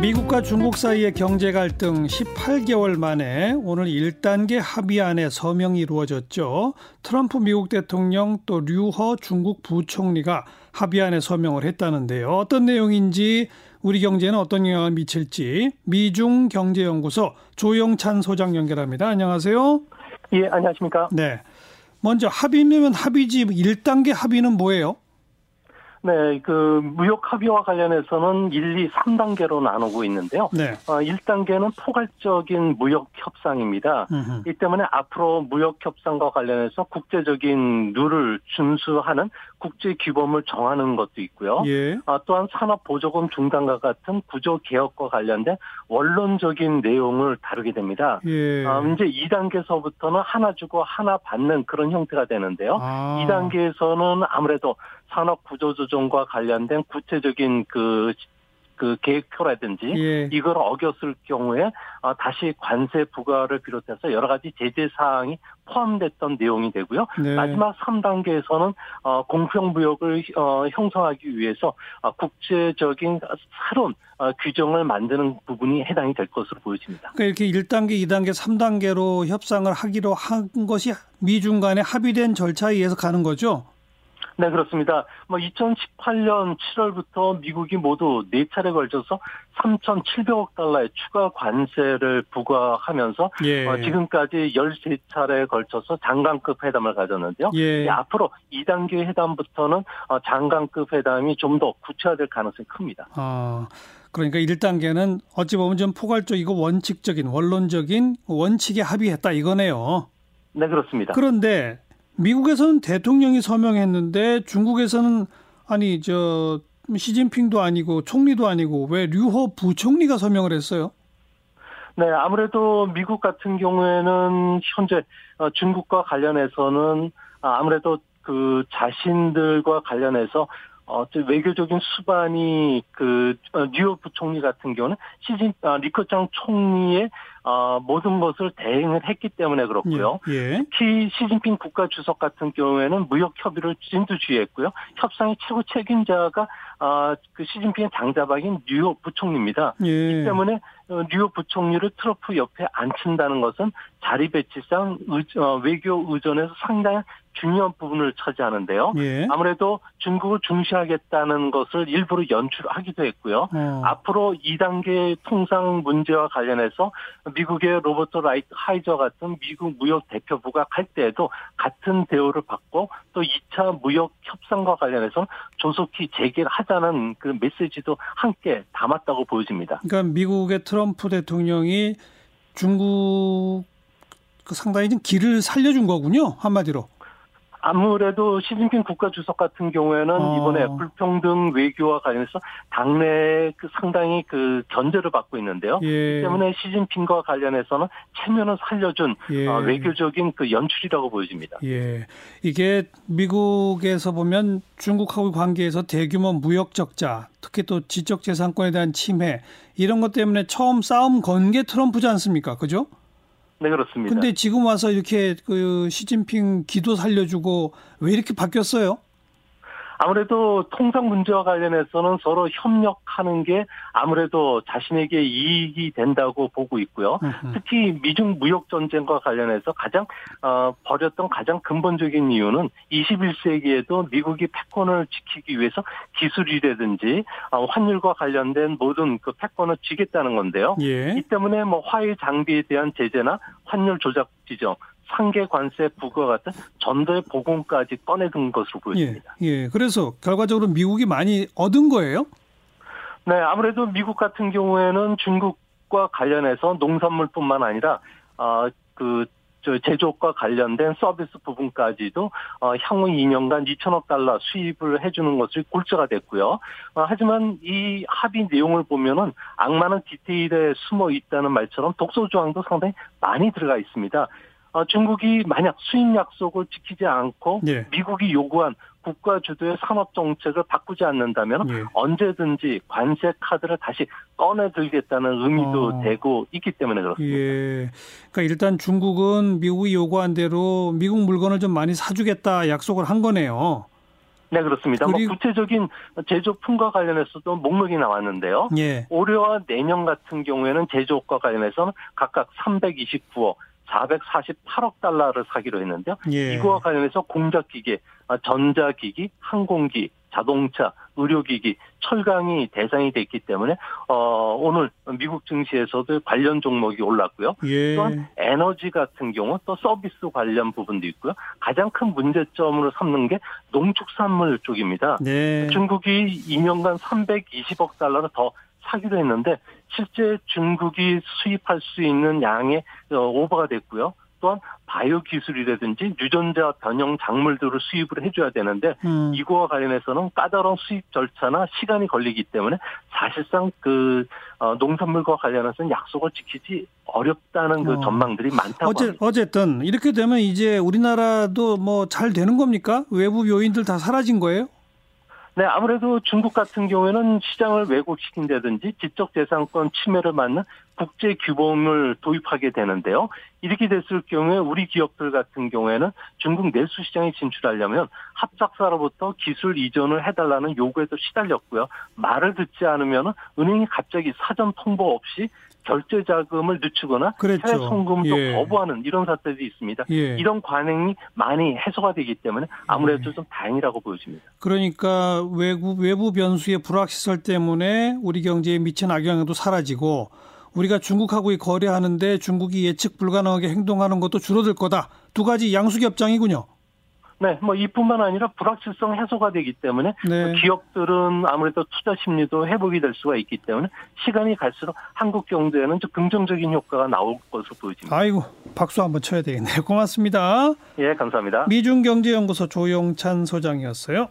미국과 중국 사이의 경제 갈등 18개월 만에 오늘 1단계 합의안에 서명이 이루어졌죠. 트럼프 미국 대통령 또 류허 중국 부총리가 합의안에 서명을 했다는데요. 어떤 내용인지 우리 경제는 어떤 영향을 미칠지 미중 경제연구소 조영찬 소장 연결합니다. 안녕하세요. 예, 안녕하십니까? 네. 먼저 합의면 합의지 1단계 합의는 뭐예요? 네, 그 무역 합의와 관련해서는 1, 2, 3단계로 나누고 있는데요. 네. 어, 1단계는 포괄적인 무역 협상입니다. 음흠. 이 때문에 앞으로 무역 협상과 관련해서 국제적인 룰을 준수하는 국제 규범을 정하는 것도 있고요. 예. 아, 또한 산업 보조금 중단과 같은 구조 개혁과 관련된 원론적인 내용을 다루게 됩니다. 예. 아, 이제 2단계서부터는 하나 주고 하나 받는 그런 형태가 되는데요. 아. 2단계에서는 아무래도 산업 구조 조정 과 관련된 구체적인 그, 그 계획표라든지 예. 이걸 어겼을 경우에 어, 다시 관세 부과를 비롯해서 여러 가지 제재 사항이 포함됐던 내용이 되고요. 네. 마지막 3단계에서는 어, 공평무역을 어, 형성하기 위해서 어, 국제적인 새로운 어, 규정을 만드는 부분이 해당이 될 것으로 보여집니다. 그러니까 이렇게 1단계, 2단계, 3단계로 협상을 하기로 한 것이 미중 간에 합의된 절차에 의해서 가는 거죠? 네, 그렇습니다. 뭐 2018년 7월부터 미국이 모두 네 차례 걸쳐서 3,700억 달러의 추가 관세를 부과하면서 예. 어, 지금까지 13차례에 걸쳐서 장관급 회담을 가졌는데요. 예. 예, 앞으로 2단계 회담부터는 어, 장관급 회담이 좀 더 구체화될 가능성이 큽니다. 아, 그러니까 1단계는 어찌 보면 좀 포괄적이고 원칙적인, 원론적인 원칙에 합의했다 이거네요. 네, 그렇습니다. 그런데 미국에서는 대통령이 서명했는데 중국에서는 아니 저 시진핑도 아니고 총리도 아니고 왜 류호 부총리가 서명을 했어요? 네, 아무래도 미국 같은 경우에는 현재 어, 중국과 관련해서는 아, 아무래도 그 자신들과 관련해서 어, 좀 외교적인 수반이 그 어, 뉴욕 부총리 같은 경우는 시진 아, 리커창 총리의 어, 모든 것을 대행을 했기 때문에 그렇고요. 예. 예. 특히 시진핑 국가 주석 같은 경우에는 무역 협의를 진두지휘했고요. 협상의 최고 책임자가 아, 그 시진핑의 장자박인 뉴욕 부총리입니다. 예. 이 때문에 어, 뉴욕 부총리를 트럼프 옆에 앉힌다는 것은 자리 배치상 의- 어, 외교 의존에서 상당히 중요한 부분을 차지하는데요. 예. 아무래도 중국을 중시하겠다는 것을 일부러 연출하기도 했고요. 어. 앞으로 2단계 통상 문제와 관련해서 미국의 로버트 라이트하이저 같은 미국 무역 대표부가 갈 때에도 같은 대우를 받고 또 2차 무역 협상과 관련해서 조속히 재개를 하자는 그 메시지도 함께 담았다고 보여집니다. 그러니까 미국의 트럼프 대통령이 중국 그 상당히 좀 기를 살려준 거군요 한마디로. 아무래도 시진핑 국가 주석 같은 경우에는 어. 이번에 불평등 외교와 관련해서 당내 그 상당히 그 견제를 받고 있는데요. 예. 때문에 시진핑과 관련해서는 체면을 살려준 예. 어, 외교적인 그 연출이라고 보여집니다. 예. 이게 미국에서 보면 중국하고 관계에서 대규모 무역 적자, 특히 또 지적 재산권에 대한 침해 이런 것 때문에 처음 싸움 건 게 트럼프지 않습니까? 그죠? 네 그렇습니다. 근데 지금 와서 이렇게 그 시진핑 기도 살려주고 왜 이렇게 바뀌었어요? 아무래도 통상 문제와 관련해서는 서로 협력하는 게 아무래도 자신에게 이익이 된다고 보고 있고요. 특히 미중 무역 전쟁과 관련해서 가장 어, 벌였던 가장 근본적인 이유는 21세기에도 미국이 패권을 지키기 위해서 기술이라든지 어, 환율과 관련된 모든 그 패권을 쥐겠다는 건데요. 예. 이 때문에 뭐 화해 장비에 대한 제재나 환율 조작 지정, 상계 관세 부과 같은 전도의 보공까지 꺼내든 것으로 예. 보여집니다. 예. 그래서 결과적으로 미국이 많이 얻은 거예요? 네, 아무래도 미국 같은 경우에는 중국과 관련해서 농산물뿐만 아니라 저 제조업과 관련된 서비스 부분까지도 어, 향후 2년간 2천억 달러 수입을 해주는 것이 골자가 됐고요. 어, 하지만 이 합의 내용을 보면은 악마는 디테일에 숨어 있다는 말처럼 독소 조항도 상당히 많이 들어가 있습니다. 어, 중국이 만약 수입 약속을 지키지 않고 예. 미국이 요구한 국가 주도의 산업 정책을 바꾸지 않는다면 예. 언제든지 관세 카드를 다시 꺼내들겠다는 의미도 어. 되고 있기 때문에 그렇습니다. 예. 그러니까 일단 중국은 미국이 요구한 대로 미국 물건을 좀 많이 사주겠다 약속을 한 거네요. 네, 그렇습니다. 뭐 구체적인 제조품과 관련해서도 목록이 나왔는데요. 예. 올해와 내년 같은 경우에는 제조업과 관련해서는 각각 329억, 448억 달러를 사기로 했는데요. 예. 이거와 관련해서 공작기계, 전자기기, 항공기, 자동차, 의료기기, 철강이 대상이 됐기 때문에 어, 오늘 미국 증시에서도 관련 종목이 올랐고요. 예. 또한 에너지 같은 경우 또 서비스 관련 부분도 있고요. 가장 큰 문제점으로 삼는 게 농축산물 쪽입니다. 네. 중국이 2년간 320억 달러를 더 사기로 했는데 실제 중국이 수입할 수 있는 양의 어, 오버가 됐고요. 또한 바이오 기술이라든지 유전자 변형 작물들을 수입을 해줘야 되는데 음. 이거와 관련해서는 까다로운 수입 절차나 시간이 걸리기 때문에 사실상 그 어, 농산물과 관련해서는 약속을 지키지 어렵다는 그 어. 전망들이 많다고 어째, 합니다. 어쨌든 이렇게 되면 이제 우리나라도 뭐 잘 되는 겁니까? 외부 요인들 다 사라진 거예요? 네, 아무래도 중국 같은 경우에는 시장을 왜곡시킨다든지 지적재산권 침해를 맞는 국제 규범을 도입하게 되는데요. 이렇게 됐을 경우에 우리 기업들 같은 경우에는 중국 내수 시장에 진출하려면 합작사로부터 기술 이전을 해달라는 요구에도 시달렸고요. 말을 듣지 않으면 은행이 갑자기 사전 통보 없이 결제 자금을 늦추거나 그랬죠. 해외 송금도 예. 거부하는 이런 사태도 있습니다. 예. 이런 관행이 많이 해소가 되기 때문에 아무래도 예. 좀 다행이라고 보여집니다. 그러니까 외부 외부 변수의 불확실성 때문에 우리 경제에 미친 악영향도 사라지고 우리가 중국하고 거래하는데 중국이 예측 불가능하게 행동하는 것도 줄어들 거다. 두 가지 양수겹장이군요. 네, 뭐 이뿐만 아니라 불확실성 해소가 되기 때문에 네. 기업들은 아무래도 투자 심리도 회복이 될 수가 있기 때문에 시간이 갈수록 한국 경제에는 좀 긍정적인 효과가 나올 것으로 보여집니다. 아이고, 박수 한번 쳐야 되겠네요. 고맙습니다. 예, 감사합니다. 미중경제연구소 조용찬 소장이었어요.